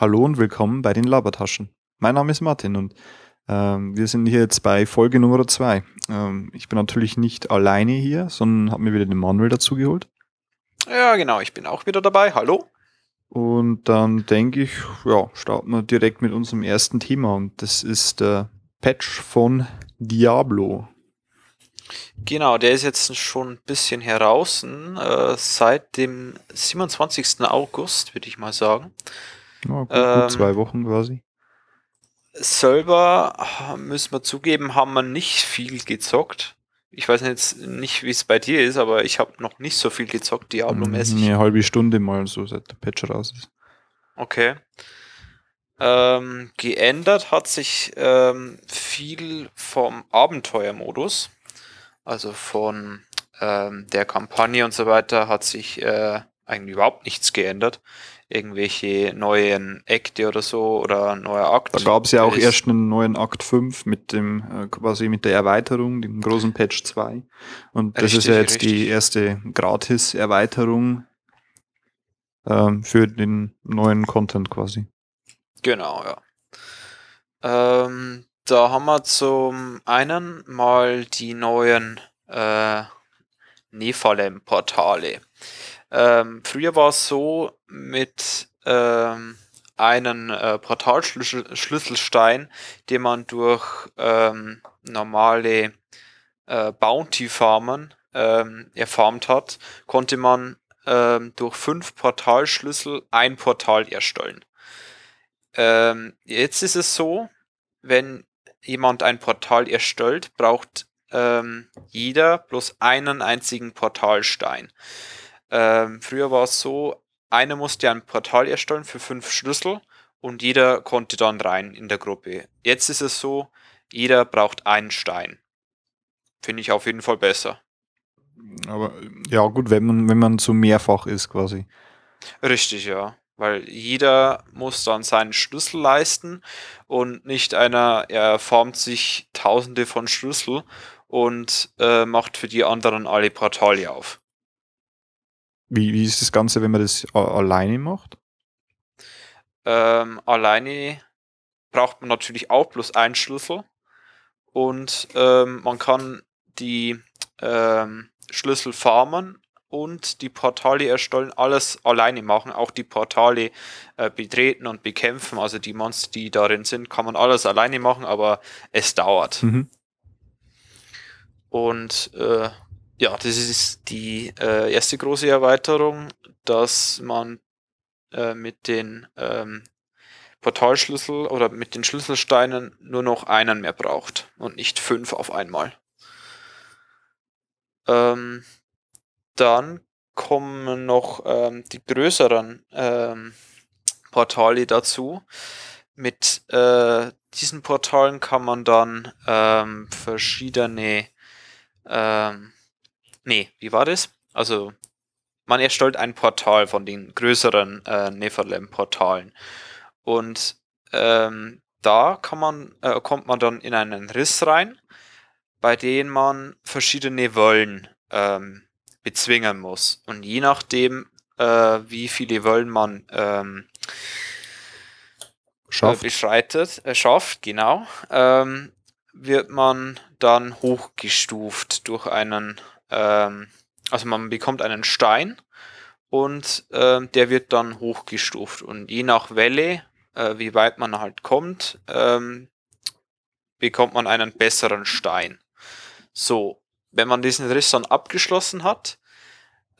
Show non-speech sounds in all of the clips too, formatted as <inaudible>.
Hallo und willkommen bei den Labertaschen. Mein Name ist Martin und ähm, wir sind hier jetzt bei Folge Nummer 2. Ähm, ich bin natürlich nicht alleine hier, sondern habe mir wieder den Manuel dazu geholt. Ja, genau, ich bin auch wieder dabei. Hallo. Und dann denke ich, ja, starten wir direkt mit unserem ersten Thema und das ist der Patch von Diablo. Genau, der ist jetzt schon ein bisschen heraus, äh, seit dem 27. August, würde ich mal sagen. Ja, gut, ähm, gut zwei Wochen quasi. Selber, müssen wir zugeben, haben wir nicht viel gezockt. Ich weiß jetzt nicht, wie es bei dir ist, aber ich habe noch nicht so viel gezockt, Diablo-mäßig. Eine halbe Stunde mal so, seit der Patch raus ist. Okay. Ähm, geändert hat sich ähm, viel vom Abenteuermodus, also von ähm, der Kampagne und so weiter, hat sich äh, eigentlich überhaupt nichts geändert irgendwelche neuen Akte oder so oder neuer Akt. Da gab es ja auch erst einen neuen Akt 5 mit dem äh, quasi mit der Erweiterung, dem großen Patch 2. Und das richtig, ist ja jetzt richtig. die erste Gratis-Erweiterung ähm, für den neuen Content quasi. Genau, ja. Ähm, da haben wir zum einen mal die neuen äh, Nephalem-Portale. Ähm, früher war es so mit ähm, einem äh, Portalschlüsselstein, den man durch ähm, normale äh, Bounty-Farmen ähm, erfarmt hat, konnte man ähm, durch fünf Portalschlüssel ein Portal erstellen. Ähm, jetzt ist es so, wenn jemand ein Portal erstellt, braucht ähm, jeder bloß einen einzigen Portalstein. Ähm, früher war es so, einer musste ein Portal erstellen für fünf Schlüssel und jeder konnte dann rein in der Gruppe. Jetzt ist es so, jeder braucht einen Stein. Finde ich auf jeden Fall besser. Aber ja, gut, wenn man, wenn man zu mehrfach ist quasi. Richtig, ja. Weil jeder muss dann seinen Schlüssel leisten und nicht einer, er formt sich tausende von Schlüssel und äh, macht für die anderen alle Portale auf. Wie, wie ist das Ganze, wenn man das alleine macht? Ähm, alleine braucht man natürlich auch bloß einen Schlüssel und ähm, man kann die ähm, Schlüssel farmen und die Portale erstellen, alles alleine machen, auch die Portale äh, betreten und bekämpfen, also die Monster, die darin sind, kann man alles alleine machen, aber es dauert. Mhm. Und äh, ja, das ist die äh, erste große Erweiterung, dass man äh, mit den ähm, Portalschlüssel oder mit den Schlüsselsteinen nur noch einen mehr braucht und nicht fünf auf einmal. Ähm, dann kommen noch ähm, die größeren ähm, Portale dazu. Mit äh, diesen Portalen kann man dann ähm, verschiedene ähm, Nee, wie war das? Also, man erstellt ein Portal von den größeren äh, Nephalem-Portalen. Und ähm, da kann man, äh, kommt man dann in einen Riss rein, bei dem man verschiedene Wöllen ähm, bezwingen muss. Und je nachdem, äh, wie viele Wöllen man ähm, schafft. Äh, beschreitet, äh, schafft, genau, ähm, wird man dann hochgestuft durch einen ähm, also man bekommt einen Stein und äh, der wird dann hochgestuft. Und je nach Welle, äh, wie weit man halt kommt, ähm, bekommt man einen besseren Stein. So, wenn man diesen Riss dann abgeschlossen hat,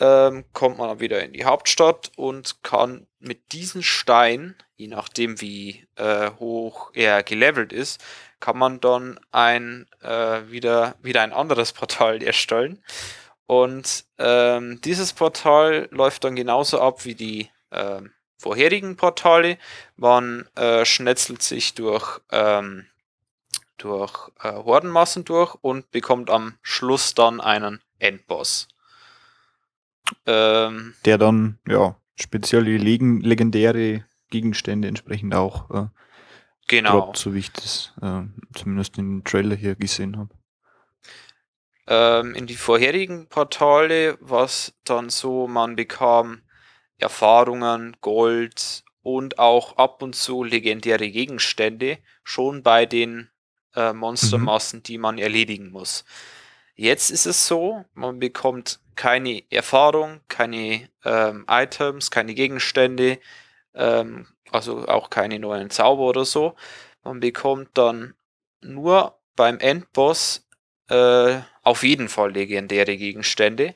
ähm, kommt man wieder in die Hauptstadt und kann mit diesem Stein, je nachdem wie äh, hoch er gelevelt ist, kann man dann ein äh, wieder, wieder ein anderes Portal <laughs> erstellen. Und ähm, dieses Portal läuft dann genauso ab wie die äh, vorherigen Portale. Man äh, schnetzelt sich durch, ähm, durch äh, Hordenmassen durch und bekommt am Schluss dann einen Endboss. Ähm, Der dann, ja, spezielle legendäre Gegenstände entsprechend auch äh, Genau. Droppt, so wie ich das äh, zumindest in den Trailer hier gesehen habe. Ähm, in die vorherigen Portale war es dann so, man bekam Erfahrungen, Gold und auch ab und zu legendäre Gegenstände schon bei den äh, Monstermassen, mhm. die man erledigen muss. Jetzt ist es so, man bekommt keine Erfahrung, keine ähm, Items, keine Gegenstände, ähm, also auch keine neuen Zauber oder so. Man bekommt dann nur beim Endboss äh, auf jeden Fall legendäre Gegenstände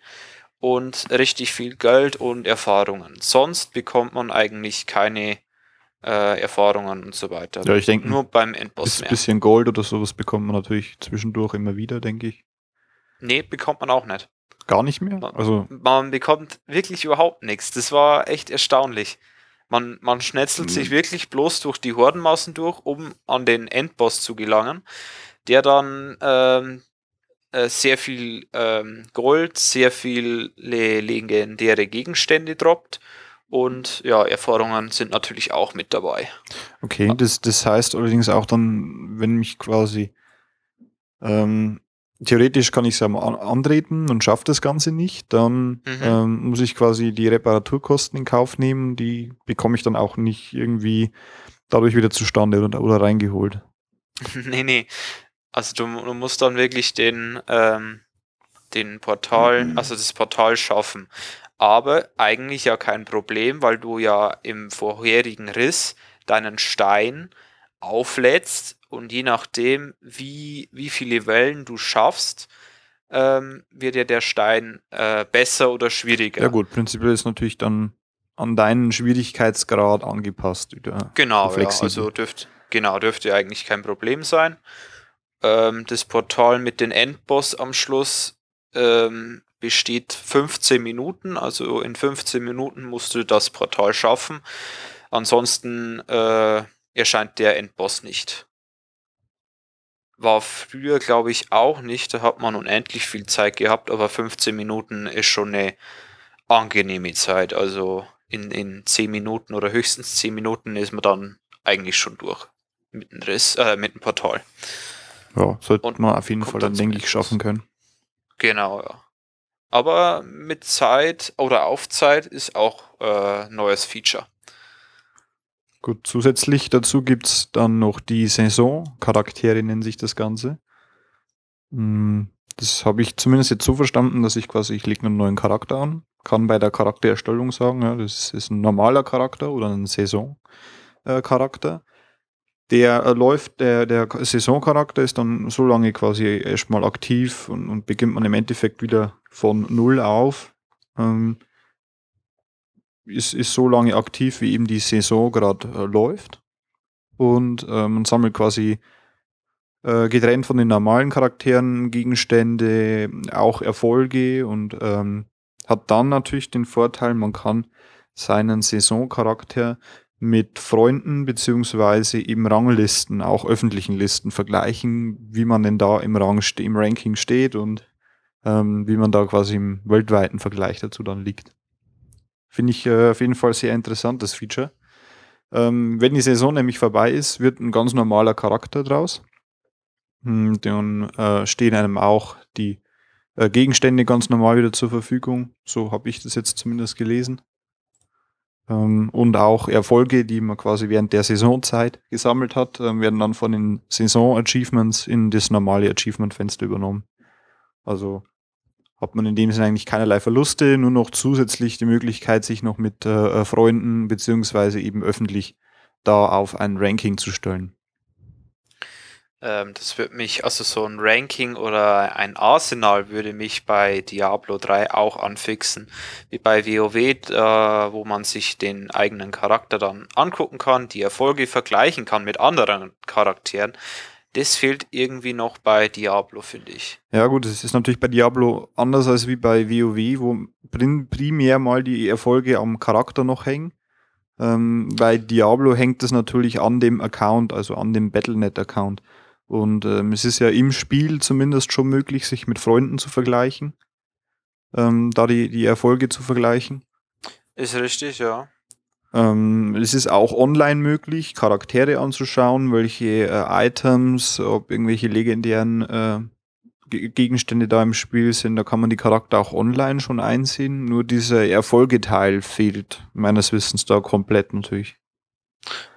und richtig viel Geld und Erfahrungen. Sonst bekommt man eigentlich keine äh, Erfahrungen und so weiter. Ja, ich denke, nur beim Endboss. Ein bisschen Gold oder sowas bekommt man natürlich zwischendurch immer wieder, denke ich. Nee, bekommt man auch nicht. Gar nicht mehr? Also man bekommt wirklich überhaupt nichts. Das war echt erstaunlich. Man, man schnetzelt mhm. sich wirklich bloß durch die Hordenmassen durch, um an den Endboss zu gelangen, der dann ähm, äh, sehr viel ähm, Gold, sehr viel legendäre Gegenstände droppt und ja, Erfahrungen sind natürlich auch mit dabei. Okay, das, das heißt allerdings auch dann, wenn mich quasi ähm, theoretisch kann ich es ja antreten und schaffe das Ganze nicht, dann mhm. ähm, muss ich quasi die Reparaturkosten in Kauf nehmen. Die bekomme ich dann auch nicht irgendwie dadurch wieder zustande oder, oder reingeholt. <laughs> nee, nee. Also du, du musst dann wirklich den, ähm, den Portal, mhm. also das Portal schaffen. Aber eigentlich ja kein Problem, weil du ja im vorherigen Riss deinen Stein auflädst und je nachdem, wie, wie viele Wellen du schaffst, ähm, wird ja der Stein äh, besser oder schwieriger. Ja gut, prinzipiell ist natürlich dann an deinen Schwierigkeitsgrad angepasst. Wieder genau, ja, also dürft, genau, dürfte eigentlich kein Problem sein. Ähm, das Portal mit dem Endboss am Schluss ähm, besteht 15 Minuten, also in 15 Minuten musst du das Portal schaffen. Ansonsten äh, erscheint der Endboss nicht. War früher, glaube ich, auch nicht. Da hat man unendlich viel Zeit gehabt, aber 15 Minuten ist schon eine angenehme Zeit. Also in, in 10 Minuten oder höchstens 10 Minuten ist man dann eigentlich schon durch. Mit dem Riss, äh, mit dem Portal. Ja, sollte Und man auf jeden Fall dann, denke ich, schaffen können. Genau, ja. Aber mit Zeit oder auf Zeit ist auch äh, neues Feature. Gut, zusätzlich dazu gibt es dann noch die Saison-Charaktere, nennen sich das Ganze. Hm, das habe ich zumindest jetzt so verstanden, dass ich quasi, ich lege einen neuen Charakter an, kann bei der Charaktererstellung sagen, ja, das ist ein normaler Charakter oder ein Saison-Charakter. Der äh, läuft, der, der Saisoncharakter ist dann so lange quasi erstmal aktiv und, und beginnt man im Endeffekt wieder von Null auf. Ähm, ist, ist so lange aktiv, wie eben die Saison gerade äh, läuft. Und äh, man sammelt quasi äh, getrennt von den normalen Charakteren Gegenstände, auch Erfolge und ähm, hat dann natürlich den Vorteil, man kann seinen Saisoncharakter mit Freunden beziehungsweise eben Ranglisten, auch öffentlichen Listen vergleichen, wie man denn da im, Rang, im Ranking steht und ähm, wie man da quasi im weltweiten Vergleich dazu dann liegt. Finde ich äh, auf jeden Fall sehr interessant, das Feature. Ähm, wenn die Saison nämlich vorbei ist, wird ein ganz normaler Charakter draus. Hm, dann äh, stehen einem auch die äh, Gegenstände ganz normal wieder zur Verfügung. So habe ich das jetzt zumindest gelesen. Ähm, und auch Erfolge, die man quasi während der Saisonzeit gesammelt hat, äh, werden dann von den Saison-Achievements in das normale Achievement-Fenster übernommen. Also hat man in dem Sinne eigentlich keinerlei Verluste, nur noch zusätzlich die Möglichkeit, sich noch mit äh, äh, Freunden beziehungsweise eben öffentlich da auf ein Ranking zu stellen. Ähm, das würde mich, also so ein Ranking oder ein Arsenal würde mich bei Diablo 3 auch anfixen, wie bei WoW, äh, wo man sich den eigenen Charakter dann angucken kann, die Erfolge vergleichen kann mit anderen Charakteren. Das fehlt irgendwie noch bei Diablo, finde ich. Ja, gut, es ist natürlich bei Diablo anders als wie bei WoW, wo primär mal die Erfolge am Charakter noch hängen. Ähm, bei Diablo hängt es natürlich an dem Account, also an dem Battlenet-Account. Und ähm, es ist ja im Spiel zumindest schon möglich, sich mit Freunden zu vergleichen, ähm, da die, die Erfolge zu vergleichen. Ist richtig, ja. Ähm, es ist auch online möglich, Charaktere anzuschauen, welche äh, Items, ob irgendwelche legendären äh, Gegenstände da im Spiel sind. Da kann man die Charakter auch online schon einsehen. Nur dieser Erfolgeteil fehlt meines Wissens da komplett natürlich.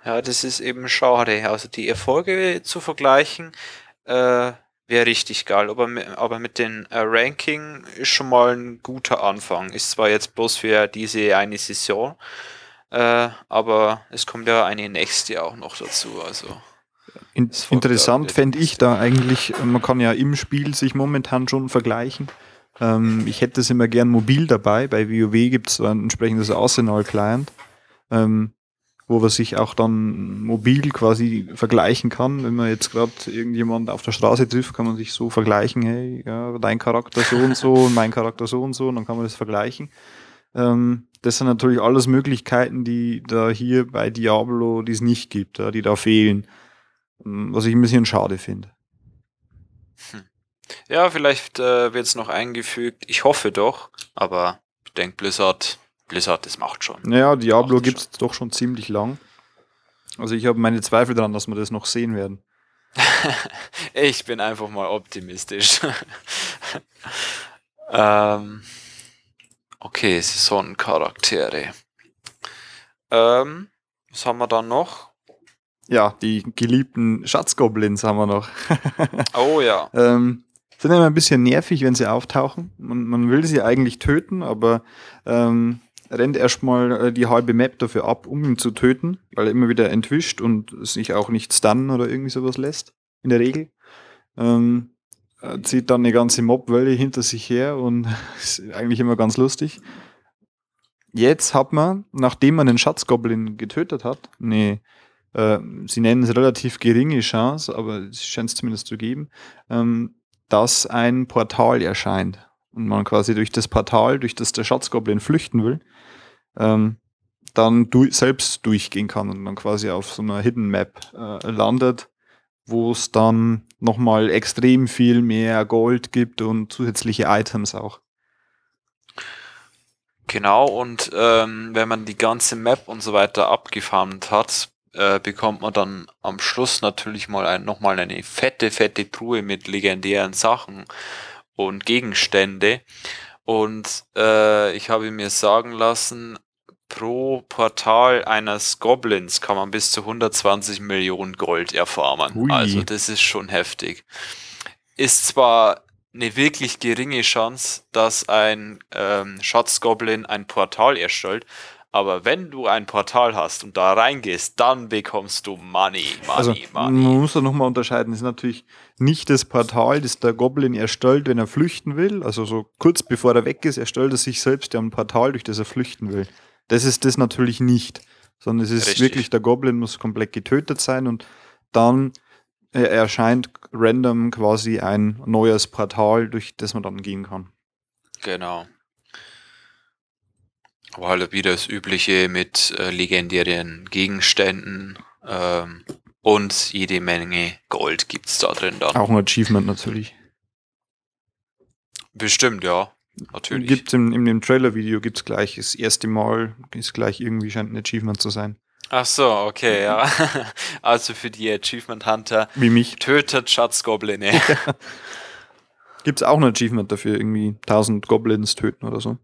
Ja, das ist eben schade. Also die Erfolge zu vergleichen, äh, wäre richtig geil. Aber, aber mit dem äh, Ranking ist schon mal ein guter Anfang. Ist zwar jetzt bloß für diese eine Saison, äh, aber es kommt ja eine nächste auch noch dazu. Also In, interessant fände ich da eigentlich, man kann ja im Spiel sich momentan schon vergleichen. Ähm, ich hätte es immer gern mobil dabei. Bei WoW gibt es ein entsprechendes Arsenal-Client. Ähm, wo man sich auch dann mobil quasi vergleichen kann. Wenn man jetzt gerade irgendjemand auf der Straße trifft, kann man sich so vergleichen, hey, ja, dein Charakter so und so und mein Charakter so und so, und dann kann man das vergleichen. Ähm, das sind natürlich alles Möglichkeiten, die da hier bei Diablo, die es nicht gibt, die da fehlen. Ähm, was ich ein bisschen schade finde. Hm. Ja, vielleicht äh, wird es noch eingefügt. Ich hoffe doch, aber ich denke, Blizzard Blizzard, das macht schon. Naja, Diablo gibt es doch schon ziemlich lang. Also ich habe meine Zweifel daran, dass wir das noch sehen werden. <laughs> ich bin einfach mal optimistisch. <laughs> ähm, okay, Saisoncharaktere. Ähm, was haben wir dann noch? Ja, die geliebten Schatzgoblins haben wir noch. <laughs> oh ja. Ähm, sind immer ein bisschen nervig, wenn sie auftauchen. Man, man will sie eigentlich töten, aber ähm, rennt erstmal äh, die halbe Map dafür ab, um ihn zu töten, weil er immer wieder entwischt und sich auch nicht stunnen oder irgendwie sowas lässt, in der Regel. Ähm, zieht dann eine ganze Mobwelle hinter sich her und <laughs> ist eigentlich immer ganz lustig. Jetzt hat man, nachdem man den Schatzgoblin getötet hat, eine, äh, sie nennen es relativ geringe Chance, aber es scheint es zumindest zu geben, ähm, dass ein Portal erscheint und man quasi durch das Portal, durch das der Schatzgoblin flüchten will, ähm, dann du selbst durchgehen kann und dann quasi auf so einer Hidden Map äh, landet, wo es dann nochmal extrem viel mehr Gold gibt und zusätzliche Items auch. Genau, und ähm, wenn man die ganze Map und so weiter abgefarmt hat, äh, bekommt man dann am Schluss natürlich mal ein, nochmal eine fette, fette Truhe mit legendären Sachen und Gegenstände. Und äh, ich habe mir sagen lassen, pro Portal eines Goblins kann man bis zu 120 Millionen Gold erfarmen. Ui. Also das ist schon heftig. Ist zwar eine wirklich geringe Chance, dass ein ähm, Schatzgoblin ein Portal erstellt, aber wenn du ein Portal hast und da reingehst, dann bekommst du Money, Money, also, Money. Man muss da nochmal unterscheiden. Das ist natürlich nicht das Portal, das der Goblin erstellt, wenn er flüchten will. Also so kurz bevor er weg ist, erstellt er sich selbst ein Portal, durch das er flüchten will. Das ist das natürlich nicht, sondern es ist Richtig. wirklich, der Goblin muss komplett getötet sein und dann äh, erscheint random quasi ein neues Portal, durch das man dann gehen kann. Genau. Aber halt wieder das Übliche mit äh, legendären Gegenständen ähm, und jede Menge Gold gibt es da drin dann. Auch ein Achievement natürlich. Bestimmt, ja. Natürlich. Gibt in, in dem Trailer-Video gibt es gleich das erste Mal, ist gleich irgendwie scheint ein Achievement zu sein. Ach so, okay, ja. <laughs> Also für die Achievement Hunter. Wie mich. Tötet Schatzgobline. <laughs> Gibt es auch ein Achievement dafür, irgendwie 1000 Goblins töten oder so?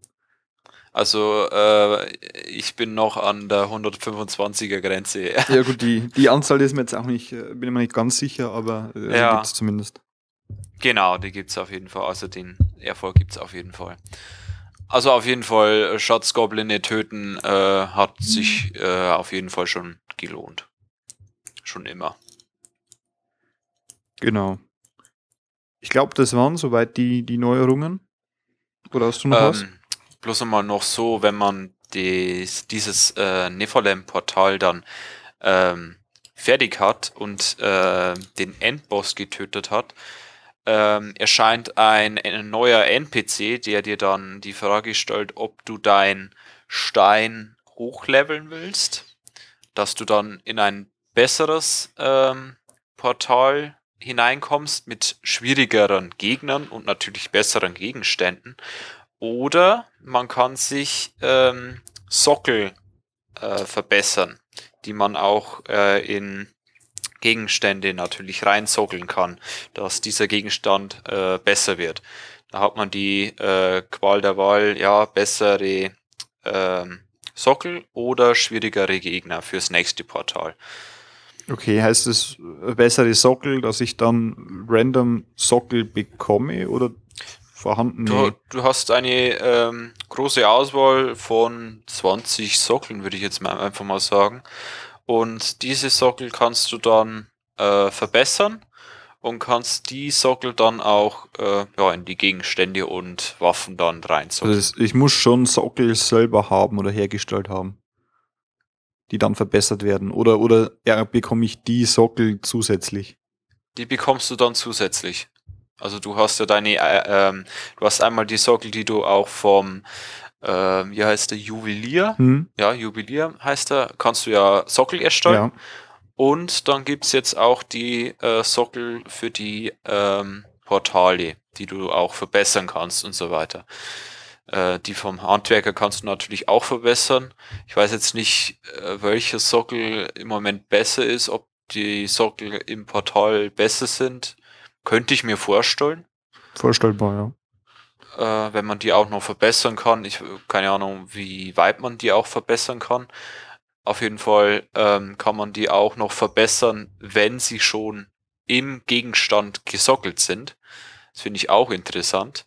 Also äh, ich bin noch an der 125er Grenze. ja <laughs> gut, die, die Anzahl ist mir jetzt auch nicht, äh, bin ich mir nicht ganz sicher, aber äh, ja. gibt es zumindest. Genau, die gibt es auf jeden Fall. Also den Erfolg gibt es auf jeden Fall. Also auf jeden Fall, äh, Schatzgobline töten äh, hat sich äh, auf jeden Fall schon gelohnt. Schon immer. Genau. Ich glaube, das waren soweit die, die Neuerungen. Oder hast du noch ähm, was? Bloß einmal noch so, wenn man des, dieses äh, Nephalem-Portal dann ähm, fertig hat und äh, den Endboss getötet hat, ähm, erscheint ein, ein neuer NPC, der dir dann die Frage stellt, ob du dein Stein hochleveln willst, dass du dann in ein besseres ähm, Portal hineinkommst mit schwierigeren Gegnern und natürlich besseren Gegenständen. Oder man kann sich ähm, Sockel äh, verbessern, die man auch äh, in Gegenstände natürlich reinzockeln kann, dass dieser Gegenstand äh, besser wird. Da hat man die äh, Qual der Wahl, ja, bessere ähm, Sockel oder schwierigere Gegner fürs nächste Portal. Okay, heißt es äh, bessere Sockel, dass ich dann random Sockel bekomme oder vorhanden? Du, du hast eine ähm, große Auswahl von 20 Sockeln, würde ich jetzt mal einfach mal sagen. Und diese Sockel kannst du dann äh, verbessern und kannst die Sockel dann auch äh, ja, in die Gegenstände und Waffen dann reinzocken. Also ich muss schon Sockel selber haben oder hergestellt haben, die dann verbessert werden. Oder, oder ja, bekomme ich die Sockel zusätzlich? Die bekommst du dann zusätzlich. Also du hast ja deine, äh, ähm, du hast einmal die Sockel, die du auch vom, äh, wie heißt der, Juwelier, hm. ja, Juwelier heißt er, kannst du ja Sockel erstellen. Ja. Und dann gibt es jetzt auch die äh, Sockel für die ähm, Portale, die du auch verbessern kannst und so weiter. Äh, die vom Handwerker kannst du natürlich auch verbessern. Ich weiß jetzt nicht, äh, welcher Sockel im Moment besser ist, ob die Sockel im Portal besser sind. Könnte ich mir vorstellen. Vorstellbar, ja. Äh, wenn man die auch noch verbessern kann. Ich keine Ahnung, wie weit man die auch verbessern kann. Auf jeden Fall ähm, kann man die auch noch verbessern, wenn sie schon im Gegenstand gesockelt sind. Das finde ich auch interessant,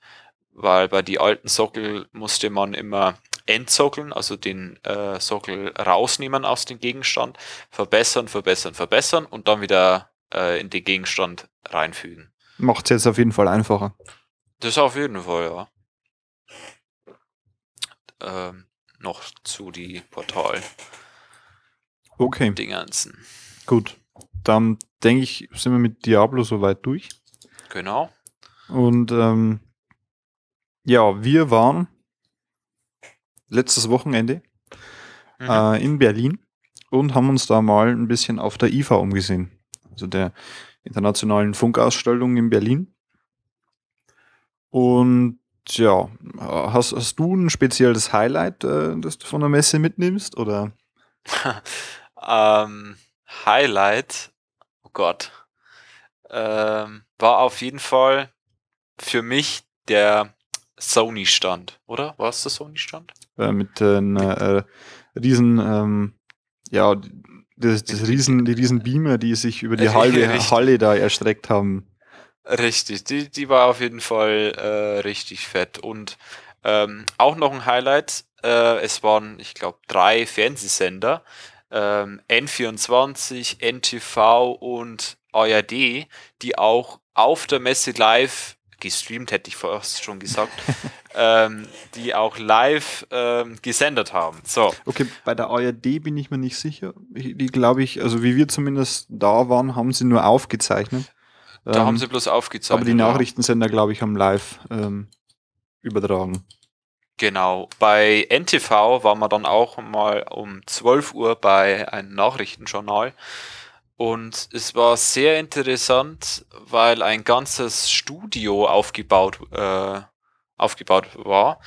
weil bei die alten Sockel musste man immer entsockeln, also den äh, Sockel rausnehmen aus dem Gegenstand, verbessern, verbessern, verbessern und dann wieder äh, in den Gegenstand reinfügen. Macht es jetzt auf jeden Fall einfacher. Das auf jeden Fall, ja. Ähm, noch zu die Portal. Okay. Dinganzen. Gut. Dann denke ich, sind wir mit Diablo soweit durch. Genau. Und ähm, ja, wir waren letztes Wochenende mhm. äh, in Berlin und haben uns da mal ein bisschen auf der IFA umgesehen. Also der internationalen Funkausstellung in Berlin. Und ja, hast, hast du ein spezielles Highlight, äh, das du von der Messe mitnimmst? Oder? <laughs> Ähm, Highlight, oh Gott, ähm, war auf jeden Fall für mich der Sony-Stand, oder? War es der Sony-Stand? Äh, mit den äh, riesen, ähm, ja, das, das riesen, die riesen Beamer, die sich über die <laughs> halbe. Halle da erstreckt haben. Richtig, die, die war auf jeden Fall äh, richtig fett. Und ähm, auch noch ein Highlight, äh, es waren, ich glaube, drei Fernsehsender, ähm, N24, NTV und ARD, die auch auf der Messe live gestreamt, hätte ich vorerst schon gesagt, <laughs> ähm, die auch live ähm, gesendet haben. So. Okay, bei der ARD bin ich mir nicht sicher. Ich, die glaube ich, also wie wir zumindest da waren, haben sie nur aufgezeichnet. Da ähm, haben sie bloß aufgezeichnet. Aber die Nachrichtensender, glaube ich, haben live ähm, übertragen. Genau. Bei NTV waren wir dann auch mal um 12 Uhr bei einem Nachrichtenjournal. Und es war sehr interessant, weil ein ganzes Studio aufgebaut, äh, aufgebaut war.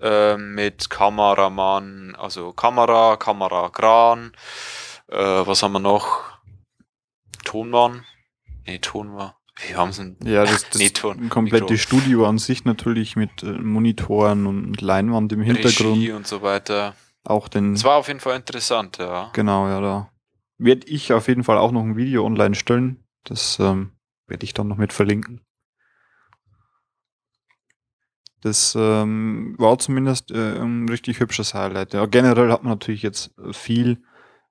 Äh, mit Kameramann, also Kamera, Kamerakran. Äh, was haben wir noch? Tonmann? Nee, Tonmann. Wir haben so ein ja, das, das ein komplettes Studio an sich natürlich mit äh, Monitoren und Leinwand im Hintergrund. Regie und so weiter. Auch den. Es war auf jeden Fall interessant, ja. Genau, ja, da werde ich auf jeden Fall auch noch ein Video online stellen. Das ähm, werde ich dann noch mit verlinken. Das ähm, war zumindest äh, ein richtig hübsches Highlight. Ja, generell hat man natürlich jetzt viel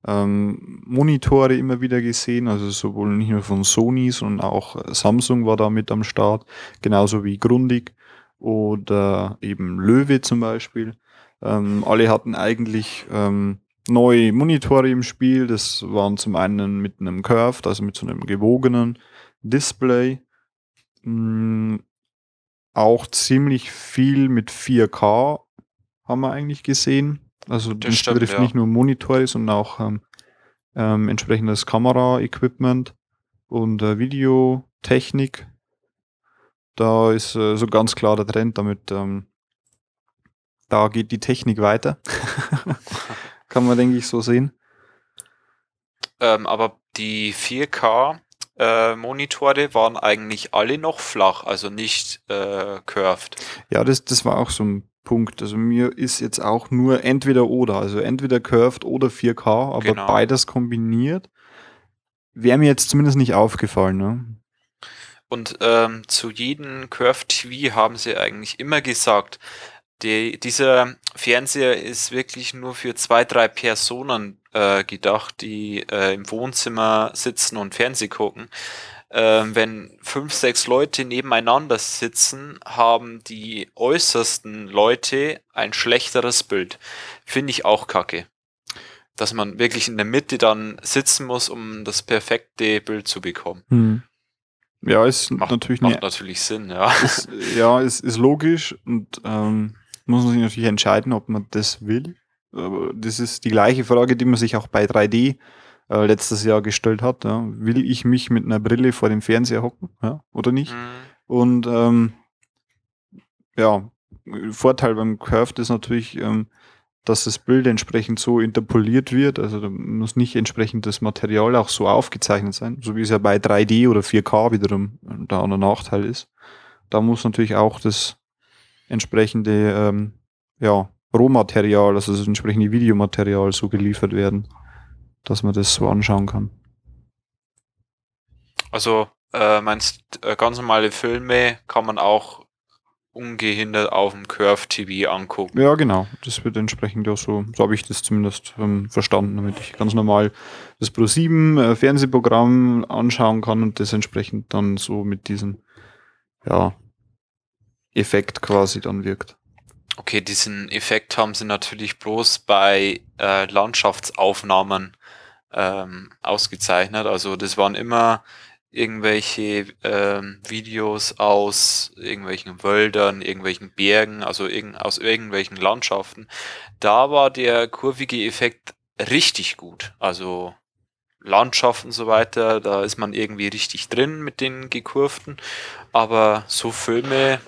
ähm, Monitore immer wieder gesehen, also sowohl nicht nur von Sony, sondern auch äh, Samsung war da mit am Start, genauso wie Grundig oder eben Löwe zum Beispiel. Ähm, alle hatten eigentlich ähm, neue Monitore im Spiel. Das waren zum einen mit einem Curved, also mit so einem gewogenen Display. Mhm. Auch ziemlich viel mit 4K haben wir eigentlich gesehen. Also das, das betrifft ja. nicht nur Monitore, sondern auch ähm, ähm, entsprechendes Kamera-Equipment und äh, Videotechnik. Da ist äh, so ganz klar der Trend damit. Ähm, da geht die Technik weiter. <laughs> Kann man, denke ich, so sehen. Ähm, aber die 4K äh, Monitore waren eigentlich alle noch flach, also nicht äh, curved. Ja, das, das war auch so ein Punkt. Also mir ist jetzt auch nur entweder oder, also entweder Curved oder 4K, aber genau. beides kombiniert wäre mir jetzt zumindest nicht aufgefallen. Ne? Und ähm, zu jedem Curved TV haben sie eigentlich immer gesagt, die, dieser Fernseher ist wirklich nur für zwei, drei Personen äh, gedacht, die äh, im Wohnzimmer sitzen und Fernseh gucken. Ähm, wenn fünf, sechs Leute nebeneinander sitzen, haben die äußersten Leute ein schlechteres Bild. Finde ich auch kacke. Dass man wirklich in der Mitte dann sitzen muss, um das perfekte Bild zu bekommen. Hm. Ja, ist macht, natürlich macht natürlich Sinn, ja. <laughs> Ist, ja, ist, ist logisch und ähm, muss man sich natürlich entscheiden, ob man das will. Aber das ist die gleiche Frage, die man sich auch bei 3D äh, letztes Jahr gestellt hat. Ja. Will ich mich mit einer Brille vor dem Fernseher hocken ja, oder nicht? Mhm. Und ähm, ja, Vorteil beim Curved ist natürlich, ähm, dass das Bild entsprechend so interpoliert wird. Also da muss nicht entsprechend das Material auch so aufgezeichnet sein, so wie es ja bei 3D oder 4K wiederum äh, da ein Nachteil ist. Da muss natürlich auch das entsprechende ähm, ja, Rohmaterial, also das entsprechende Videomaterial so geliefert werden dass man das so anschauen kann. Also äh, meinst äh, ganz normale Filme kann man auch ungehindert auf dem Curve TV angucken. Ja, genau. Das wird entsprechend ja so, so habe ich das zumindest ähm, verstanden, damit ich ganz normal das Pro 7 äh, Fernsehprogramm anschauen kann und das entsprechend dann so mit diesem ja, Effekt quasi dann wirkt. Okay, diesen Effekt haben sie natürlich bloß bei äh, Landschaftsaufnahmen ähm, ausgezeichnet. Also das waren immer irgendwelche ähm, Videos aus irgendwelchen Wäldern, irgendwelchen Bergen, also irg aus irgendwelchen Landschaften. Da war der kurvige Effekt richtig gut. Also Landschaft und so weiter, da ist man irgendwie richtig drin mit den gekurften. Aber so Filme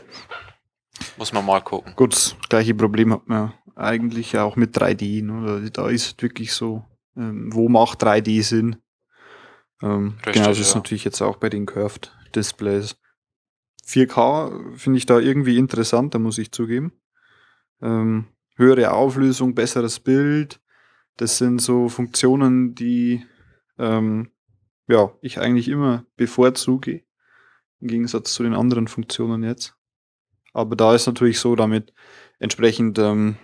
muss man mal gucken. Gut, gleiche Problem hat man eigentlich auch mit 3D. Ne? Da ist wirklich so ähm, wo macht 3D Sinn? Ähm, Richtig, genau, das ist natürlich jetzt auch bei den Curved Displays. 4K finde ich da irgendwie interessant, da muss ich zugeben. Ähm, höhere Auflösung, besseres Bild, das sind so Funktionen, die ähm, ja, ich eigentlich immer bevorzuge, im Gegensatz zu den anderen Funktionen jetzt. Aber da ist natürlich so, damit entsprechend ähm,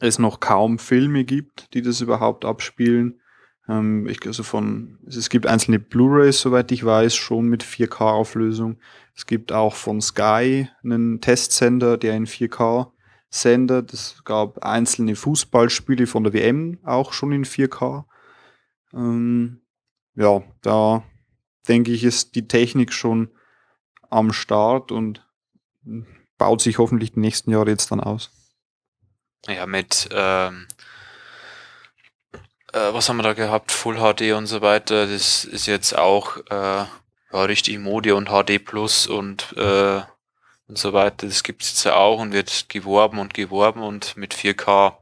es noch kaum Filme gibt, die das überhaupt abspielen. Ähm, ich, also von, es gibt einzelne Blu-rays, soweit ich weiß, schon mit 4K-Auflösung. Es gibt auch von Sky einen Testsender, der in 4K sendet. Es gab einzelne Fußballspiele von der WM auch schon in 4K. Ähm, ja, da denke ich, ist die Technik schon am Start und baut sich hoffentlich die nächsten Jahre jetzt dann aus. Ja, mit, ähm, äh, was haben wir da gehabt? Full HD und so weiter. Das ist jetzt auch äh, ja, richtig Modi und HD Plus und, äh, und so weiter. Das gibt es jetzt auch und wird geworben und geworben und mit 4K,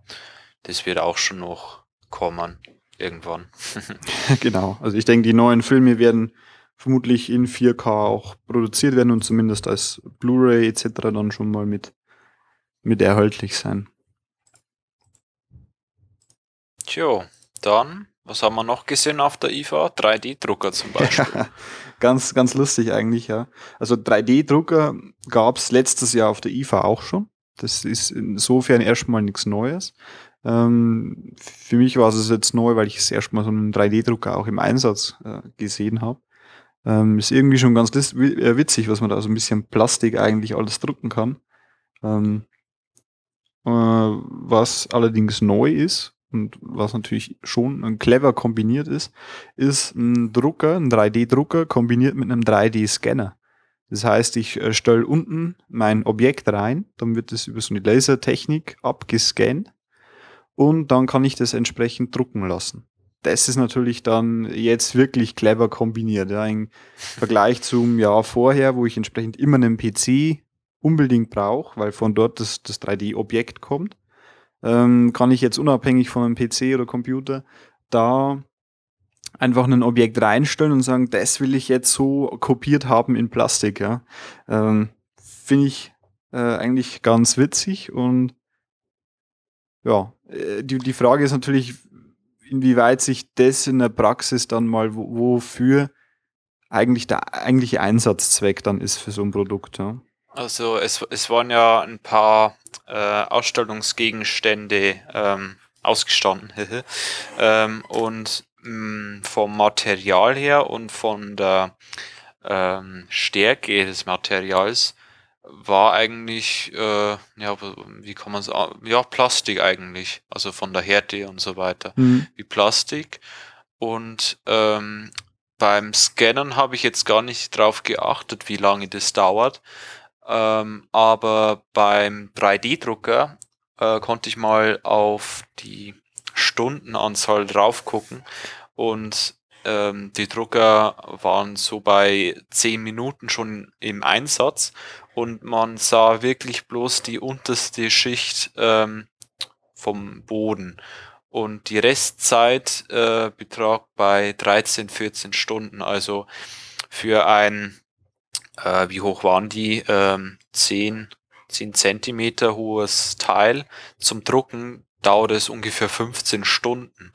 das wird auch schon noch kommen. Irgendwann. <laughs> <laughs> genau. Also ich denke, die neuen Filme werden vermutlich in 4K auch produziert werden und zumindest als Blu-ray etc. dann schon mal mit, mit erhältlich sein. Tja, dann, was haben wir noch gesehen auf der IFA? 3D-Drucker zum Beispiel. <laughs> ganz, ganz lustig eigentlich, ja. Also 3D-Drucker gab es letztes Jahr auf der IFA auch schon. Das ist insofern erstmal nichts Neues. Ähm, für mich war es jetzt neu, weil ich es erstmal so einen 3D-Drucker auch im Einsatz äh, gesehen habe. Ähm, ist irgendwie schon ganz äh, witzig, was man da so ein bisschen Plastik eigentlich alles drucken kann. Ähm, äh, was allerdings neu ist, und was natürlich schon clever kombiniert ist, ist ein Drucker, ein 3D-Drucker kombiniert mit einem 3D-Scanner. Das heißt, ich äh, stelle unten mein Objekt rein, dann wird es über so eine Lasertechnik abgescannt und dann kann ich das entsprechend drucken lassen. Das ist natürlich dann jetzt wirklich clever kombiniert. Ja. Im Vergleich zum Jahr vorher, wo ich entsprechend immer einen PC unbedingt brauche, weil von dort das, das 3D-Objekt kommt ähm, kann ich jetzt unabhängig von einem PC oder Computer da einfach ein Objekt reinstellen und sagen, das will ich jetzt so kopiert haben in Plastik. Ja. Ähm, Finde ich äh, eigentlich ganz witzig und ja, äh, die, die Frage ist natürlich, inwieweit sich das in der Praxis dann mal wofür eigentlich der eigentliche Einsatzzweck dann ist für so ein Produkt. Ja. Also es, es waren ja ein paar äh, Ausstellungsgegenstände ähm, ausgestanden <laughs> ähm, und mh, mm, vom Material her und von der ähm, Stärke des Materials war eigentlich, äh, ja, wie kann man sagen, ja, Plastik eigentlich, also von der Härte und so weiter, mhm. wie Plastik. Und ähm, beim Scannen habe ich jetzt gar nicht drauf geachtet, wie lange das dauert. Ähm, aber beim 3D-Drucker äh, konnte ich mal auf die Stundenanzahl drauf gucken und ähm, die Drucker waren so bei 10 Minuten schon im Einsatz und man sah wirklich bloß die unterste Schicht ähm, vom Boden. Und die Restzeit äh, betrag bei 13, 14 Stunden. Also für ein, äh, wie hoch waren die? Ähm, 10, 10 Zentimeter hohes Teil zum Drucken dauert es ungefähr 15 Stunden.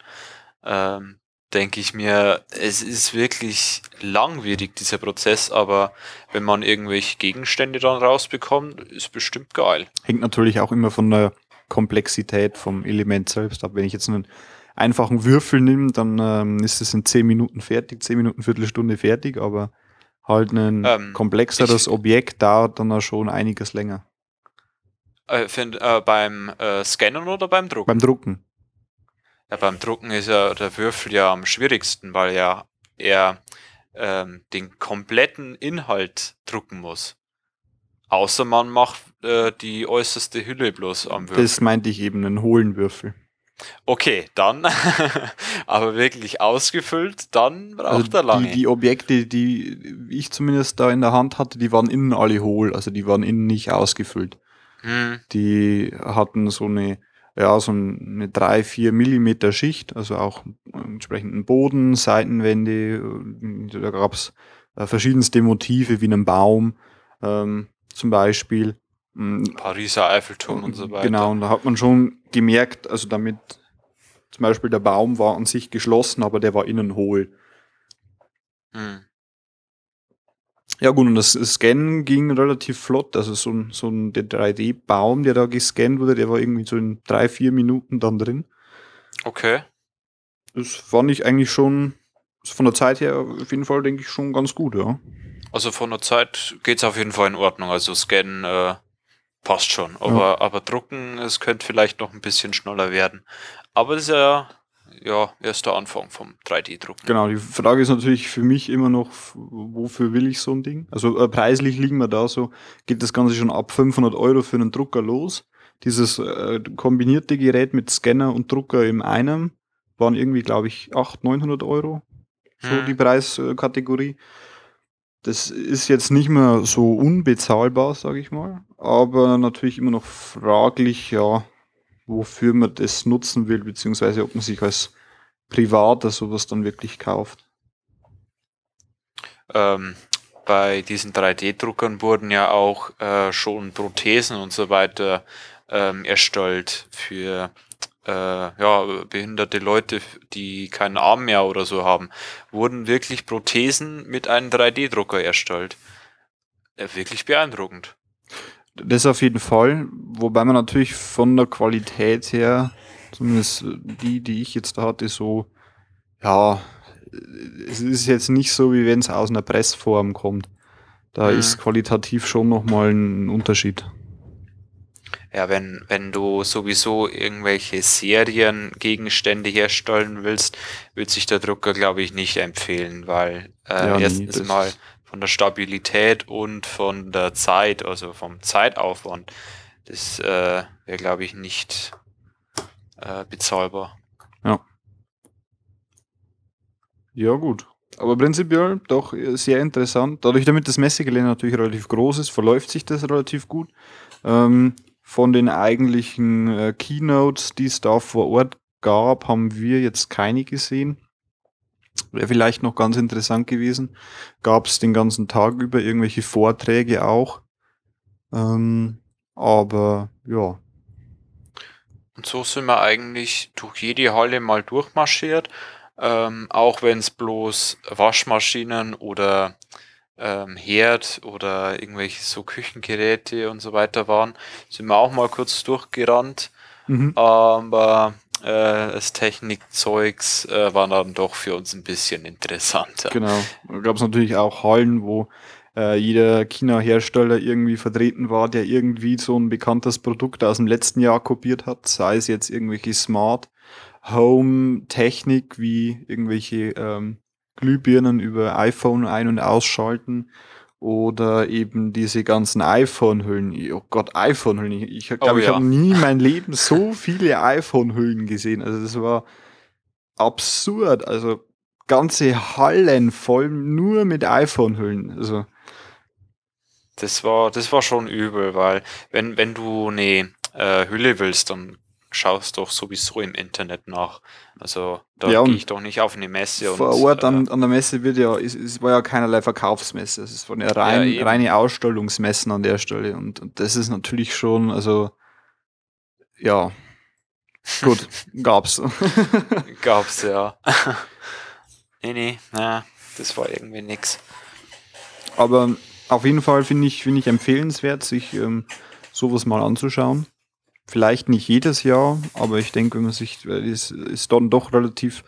Ähm, denke ich mir, es ist wirklich langwierig, dieser Prozess, aber wenn man irgendwelche Gegenstände dann rausbekommt, ist bestimmt geil. Hängt natürlich auch immer von der Komplexität vom Element selbst ab. Wenn ich jetzt einen einfachen Würfel nehme, dann ähm, ist es in 10 Minuten fertig, 10 Minuten, Viertelstunde fertig, aber halt ein ähm, komplexeres ich, Objekt dauert dann auch schon einiges länger. Äh, find, äh, beim äh, Scannen oder beim Drucken? Beim Drucken. Ja, beim Drucken ist ja der Würfel ja am schwierigsten, weil ja er ähm, den kompletten Inhalt drucken muss. Außer man macht äh, die äußerste Hülle bloß am Würfel. Das meinte ich eben, einen hohlen Würfel. Okay, dann, <laughs> aber wirklich ausgefüllt, dann braucht also er lange. Die, die Objekte, die ich zumindest da in der Hand hatte, die waren innen alle hohl, also die waren innen nicht ausgefüllt. Hm. Die hatten so eine ja, so eine drei vier Millimeter Schicht, also auch entsprechenden Boden, Seitenwände, äh, da gab's äh, verschiedenste Motive wie einen Baum ähm, zum Beispiel. Mm, Pariser Eiffelturm und so weiter. Genau, und da hat man schon gemerkt, also damit zum Beispiel der Baum war an sich geschlossen, aber der war innen hohl. Hm. Ja gut, und das Scannen ging relativ flott. Also so ein, so ein 3D-Baum, der da gescannt wurde, der war irgendwie so in drei, vier Minuten dann drin. Okay. Das fand ich eigentlich schon, von der Zeit her auf jeden Fall, denke ich, schon ganz gut, ja. Also von der Zeit geht es auf jeden Fall in Ordnung. Also Scannen äh, passt schon. Aber, ja. aber drucken, es könnte vielleicht noch ein bisschen schneller werden. Aber das ist ja ja, erster Anfang vom 3D-Drucken. Genau, die Frage ist natürlich für mich immer noch, wofür will ich so ein Ding? Also äh, preislich liegen wir da so, geht das Ganze schon ab 500 Euro für einen Drucker los. Dieses äh, kombinierte Gerät mit Scanner und Drucker in einem waren irgendwie, glaube ich, 800, 900 Euro. So hm. die Preiskategorie. Das ist jetzt nicht mehr so unbezahlbar, sage ich mal, aber natürlich immer noch fraglich, ja, wofür man das nutzen will, beziehungsweise ob man sich als Privater sowas dann wirklich kauft. Ähm, bei diesen 3D-Druckern wurden ja auch äh, schon Prothesen und so weiter ähm, erstellt für äh, ja, behinderte Leute, die keinen Arm mehr oder so haben. Wurden wirklich Prothesen mit einem 3D-Drucker erstellt. Äh, wirklich beeindruckend. Das auf jeden Fall, wobei man natürlich von der Qualität her, zumindest die, die ich jetzt da hatte, so, ja, es ist jetzt nicht so, wie wenn es aus einer Pressform kommt. Da mhm. ist qualitativ schon nochmal ein Unterschied. Ja, wenn, wenn du sowieso irgendwelche Seriengegenstände herstellen willst, wird sich der Drucker, glaube ich, nicht empfehlen, weil äh, ja, erstens nee, mal von der Stabilität und von der Zeit, also vom Zeitaufwand, das äh, wäre, glaube ich, nicht äh, bezahlbar. Ja. Ja, gut. Aber prinzipiell doch sehr interessant. Dadurch, damit das Messegelände natürlich relativ groß ist, verläuft sich das relativ gut. Ähm, von den eigentlichen äh, Keynotes, die es da vor Ort gab, haben wir jetzt keine gesehen. Wäre vielleicht noch ganz interessant gewesen. Gab es den ganzen Tag über irgendwelche Vorträge auch. Ähm, Aber ja. Und so sind wir eigentlich durch jede Halle mal durchmarschiert. Ähm, auch wenn es bloß Waschmaschinen oder ähm, Herd oder irgendwelche so Küchengeräte und so weiter waren, sind wir auch mal kurz durchgerannt. Mhm. Aber äh, das Technikzeugs äh, war dann doch für uns ein bisschen interessanter. Genau. Da gab es natürlich auch Hallen, wo äh, jeder China-Hersteller irgendwie vertreten war, der irgendwie so ein bekanntes Produkt aus dem letzten Jahr kopiert hat, sei es jetzt irgendwelche Smart Home Technik wie irgendwelche ähm, Glühbirnen über iPhone ein- und ausschalten oder eben diese ganzen iPhone-Hüllen. Oh Gott, iPhone-Hüllen. Ich glaube, oh, ja. ich habe nie in meinem <laughs> Leben so viele iPhone-Hüllen gesehen. Also das war absurd. Also ganze Hallen voll nur mit iPhone-Hüllen. Also das war, das war schon übel, weil wenn, wenn du eine äh, Hülle willst, dann schaust doch sowieso im Internet nach. Also da ja, gehe ich doch nicht auf eine Messe. Vor und, Ort an, äh, an der Messe wird ja, es, es war ja keinerlei Verkaufsmesse. Es ist eine rein, ja, reine Ausstellungsmessen an der Stelle. Und, und das ist natürlich schon, also ja, <laughs> gut, gab's. <laughs> gab's, ja. <laughs> nee, nee, na, das war irgendwie nix. Aber auf jeden Fall finde ich, finde ich empfehlenswert, sich ähm, sowas mal anzuschauen. Vielleicht nicht jedes Jahr, aber ich denke, wenn man sich, ist, ist dann doch relativ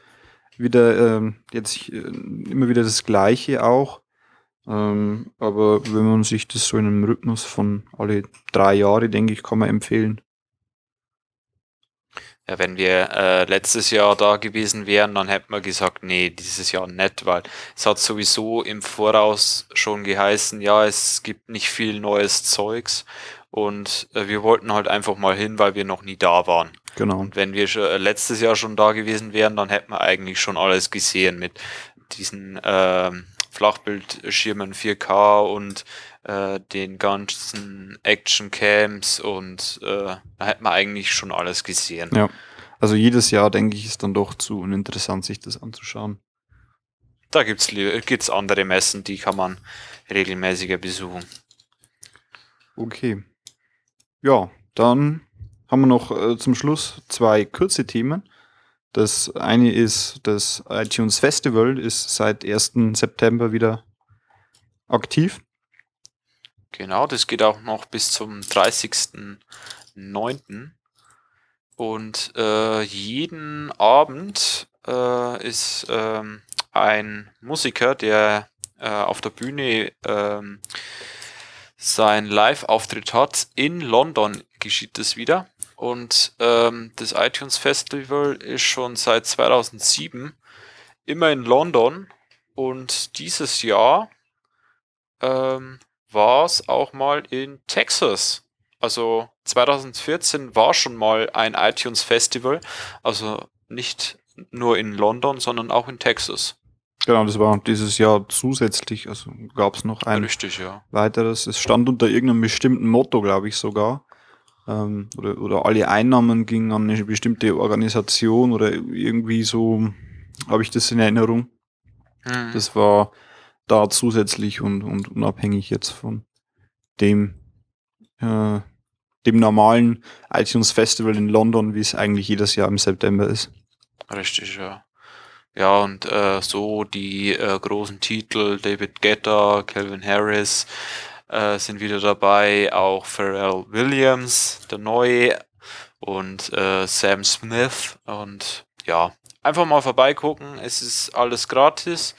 wieder ähm, jetzt äh, immer wieder das Gleiche auch. Ähm, aber wenn man sich das so in einem Rhythmus von alle drei Jahre, denke ich, kann man empfehlen. Ja, wenn wir äh, letztes Jahr da gewesen wären, dann hätten wir gesagt, nee, dieses Jahr nicht, weil es hat sowieso im Voraus schon geheißen, ja, es gibt nicht viel neues Zeugs und äh, wir wollten halt einfach mal hin, weil wir noch nie da waren. Genau. Und wenn wir schon, äh, letztes Jahr schon da gewesen wären, dann hätten wir eigentlich schon alles gesehen mit diesen äh, Flachbildschirmen 4K und den ganzen Action-Cams und äh, da hätten wir eigentlich schon alles gesehen. Ja. Also jedes Jahr, denke ich, ist dann doch zu uninteressant, sich das anzuschauen. Da gibt es andere Messen, die kann man regelmäßiger besuchen. Okay. Ja, dann haben wir noch äh, zum Schluss zwei kurze Themen. Das eine ist, das iTunes Festival ist seit 1. September wieder aktiv. Genau, das geht auch noch bis zum 30.09. Und äh, jeden Abend äh, ist ähm, ein Musiker, der äh, auf der Bühne ähm, sein Live-Auftritt hat. In London geschieht das wieder. Und ähm, das iTunes Festival ist schon seit 2007 immer in London. Und dieses Jahr ähm, war es auch mal in Texas. Also 2014 war schon mal ein iTunes Festival. Also nicht nur in London, sondern auch in Texas. Genau, das war dieses Jahr zusätzlich, also gab es noch ein Richtig, ja. weiteres. Es stand unter irgendeinem bestimmten Motto, glaube ich sogar. Ähm, oder, oder alle Einnahmen gingen an eine bestimmte Organisation oder irgendwie so, habe ich das in Erinnerung. Mhm. Das war da zusätzlich und, und unabhängig jetzt von dem, äh, dem normalen iTunes Festival in London, wie es eigentlich jedes Jahr im September ist. Richtig, ja. Ja, und äh, so die äh, großen Titel, David Guetta, Calvin Harris äh, sind wieder dabei, auch Pharrell Williams, der Neue und äh, Sam Smith und ja, einfach mal vorbeigucken, es ist alles gratis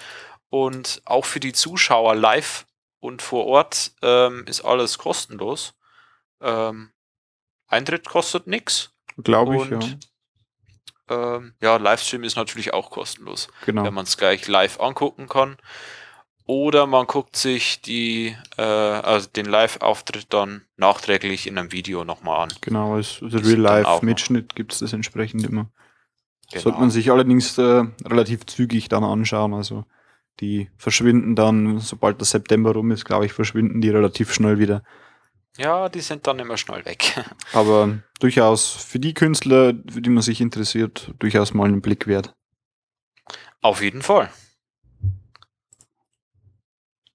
und auch für die Zuschauer live und vor Ort ähm, ist alles kostenlos. Ähm, Eintritt kostet nichts. Glaube ich, ja. Ähm, ja, Livestream ist natürlich auch kostenlos, genau. wenn man es gleich live angucken kann. Oder man guckt sich die, äh, also den Live-Auftritt dann nachträglich in einem Video nochmal an. Genau, als also Real-Life-Mitschnitt gibt es das entsprechend immer. Genau. Sollte man sich allerdings äh, relativ zügig dann anschauen. Also die verschwinden dann, sobald der September rum ist, glaube ich, verschwinden die relativ schnell wieder. Ja, die sind dann immer schnell weg. <laughs> Aber durchaus für die Künstler, für die man sich interessiert, durchaus mal einen Blick wert. Auf jeden Fall.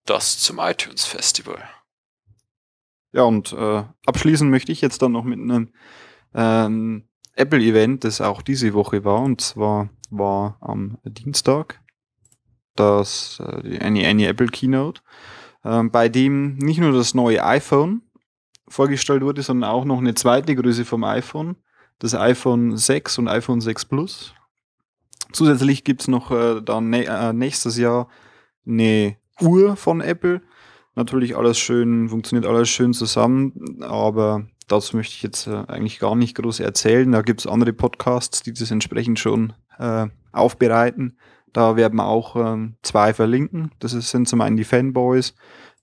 Das zum iTunes Festival. Ja, und äh, abschließen möchte ich jetzt dann noch mit einem ähm, Apple-Event, das auch diese Woche war. Und zwar war am Dienstag das äh, eine, eine Apple Keynote, äh, bei dem nicht nur das neue iPhone vorgestellt wurde, sondern auch noch eine zweite Größe vom iPhone, das iPhone 6 und iPhone 6 Plus. Zusätzlich gibt es noch äh, dann ne äh, nächstes Jahr eine Uhr von Apple. Natürlich alles schön, funktioniert alles schön zusammen, aber das möchte ich jetzt äh, eigentlich gar nicht groß erzählen. Da gibt es andere Podcasts, die das entsprechend schon äh, aufbereiten. Da werden wir auch ähm, zwei verlinken. Das sind zum einen die Fanboys,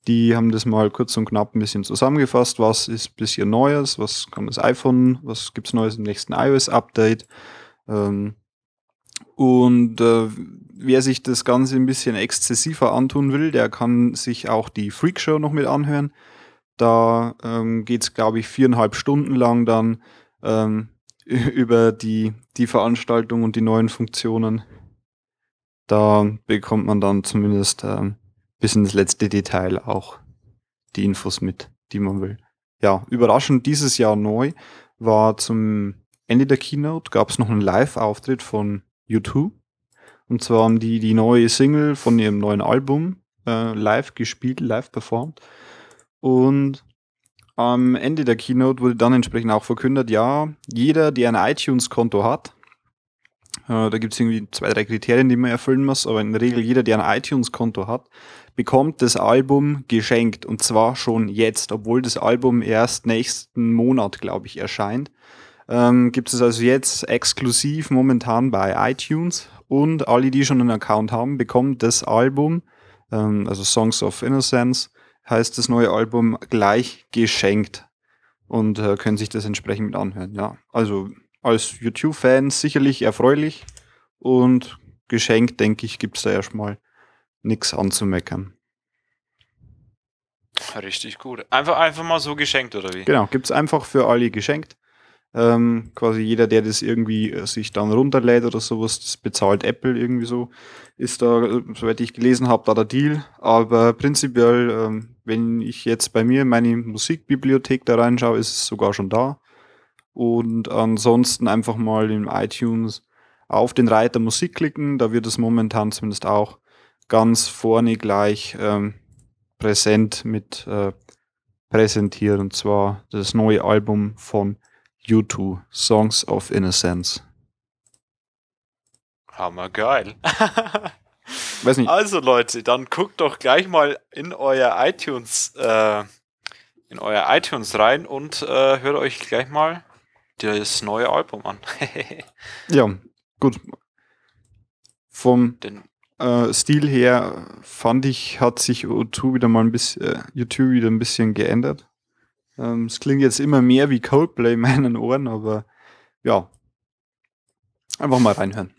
die haben das mal kurz und knapp ein bisschen zusammengefasst. Was ist bisschen Neues? Was kann das iPhone? Was gibt es Neues im nächsten iOS-Update? Ähm, und äh, wer sich das Ganze ein bisschen exzessiver antun will, der kann sich auch die Freak Show noch mit anhören. Da ähm, geht es, glaube ich, viereinhalb Stunden lang dann ähm, <laughs> über die, die Veranstaltung und die neuen Funktionen. Da bekommt man dann zumindest ähm, bis ins letzte Detail auch die Infos mit, die man will. Ja, überraschend dieses Jahr neu war zum Ende der Keynote gab es noch einen Live-Auftritt von U2. Und zwar haben die die neue Single von ihrem neuen Album äh, live gespielt, live performt. Und am Ende der Keynote wurde dann entsprechend auch verkündet, ja, jeder, der ein iTunes-Konto hat, äh, da gibt es irgendwie zwei, drei Kriterien, die man erfüllen muss, aber in der Regel jeder, der ein iTunes-Konto hat, bekommt das Album geschenkt und zwar schon jetzt, obwohl das Album erst nächsten Monat, glaube ich, erscheint. Ähm, gibt es also jetzt exklusiv momentan bei iTunes und alle, die schon einen Account haben, bekommen das Album, ähm, also Songs of Innocence, heißt das neue Album gleich geschenkt und äh, können sich das entsprechend mit anhören. Ja, also als YouTube-Fan sicherlich erfreulich und geschenkt, denke ich, gibt es da erstmal nichts anzumeckern. Richtig gut. Einfach, einfach mal so geschenkt, oder wie? Genau, gibt es einfach für alle geschenkt. Ähm, quasi jeder, der das irgendwie äh, sich dann runterlädt oder sowas, das bezahlt Apple irgendwie so. Ist da, äh, soweit ich gelesen habe, da der Deal. Aber prinzipiell, ähm, wenn ich jetzt bei mir in meine Musikbibliothek da reinschaue, ist es sogar schon da. Und ansonsten einfach mal in iTunes auf den Reiter Musik klicken. Da wird es momentan zumindest auch ganz vorne gleich ähm, präsent mit äh, präsentiert. Und zwar das neue Album von U2, Songs of Innocence. Hammergeil. <laughs> Weiß nicht. Also Leute, dann guckt doch gleich mal in euer iTunes, äh, in euer iTunes rein und äh, hört euch gleich mal das neue Album an. <laughs> ja, gut. Vom Den, äh, Stil her fand ich, hat sich U2 wieder mal ein bisschen, äh, U2 wieder ein bisschen geändert. Ähm, es klingt jetzt immer mehr wie Coldplay in meinen Ohren, aber ja. Einfach mal reinhören.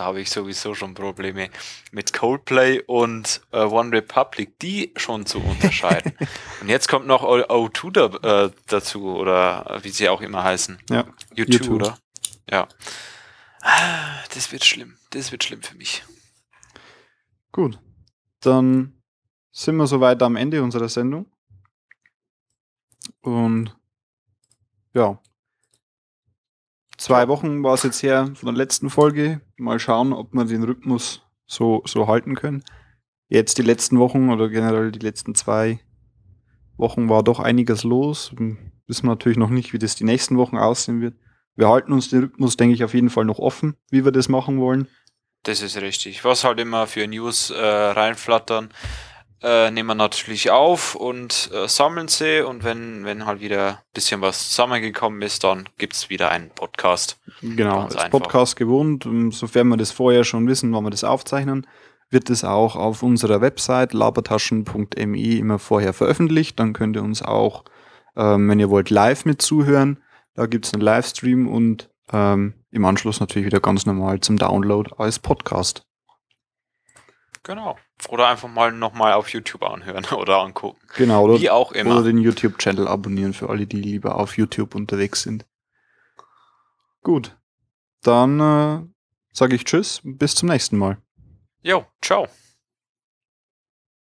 Da habe ich sowieso schon Probleme mit Coldplay und äh, One Republic, die schon zu unterscheiden. <laughs> und jetzt kommt noch O2 da, äh, dazu, oder wie sie auch immer heißen. Ja. U2, U2. oder? Ja. Ah, das wird schlimm. Das wird schlimm für mich. Gut. Dann sind wir soweit am Ende unserer Sendung. Und ja, zwei Wochen war es jetzt her von der letzten Folge. Mal schauen, ob wir den Rhythmus so, so halten können. Jetzt die letzten Wochen oder generell die letzten zwei Wochen war doch einiges los. Wissen wir natürlich noch nicht, wie das die nächsten Wochen aussehen wird. Wir halten uns den Rhythmus, denke ich, auf jeden Fall noch offen, wie wir das machen wollen. Das ist richtig. Was halt immer für News äh, reinflattern, äh, nehmen wir natürlich auf und äh, sammeln sie und wenn, wenn halt wieder ein bisschen was zusammengekommen ist, dann gibt es wieder einen Podcast. Genau, als einfach. Podcast gewohnt. Sofern wir das vorher schon wissen, wann wir das aufzeichnen, wird es auch auf unserer Website labertaschen.me immer vorher veröffentlicht. Dann könnt ihr uns auch, ähm, wenn ihr wollt, live mit zuhören. Da gibt es einen Livestream und ähm, im Anschluss natürlich wieder ganz normal zum Download als Podcast. Genau. Oder einfach mal nochmal auf YouTube anhören <laughs> oder angucken. Genau, oder, Wie auch immer. Oder den YouTube-Channel abonnieren für alle, die lieber auf YouTube unterwegs sind. Gut. Dann äh, sage ich Tschüss, bis zum nächsten Mal. Jo, ciao.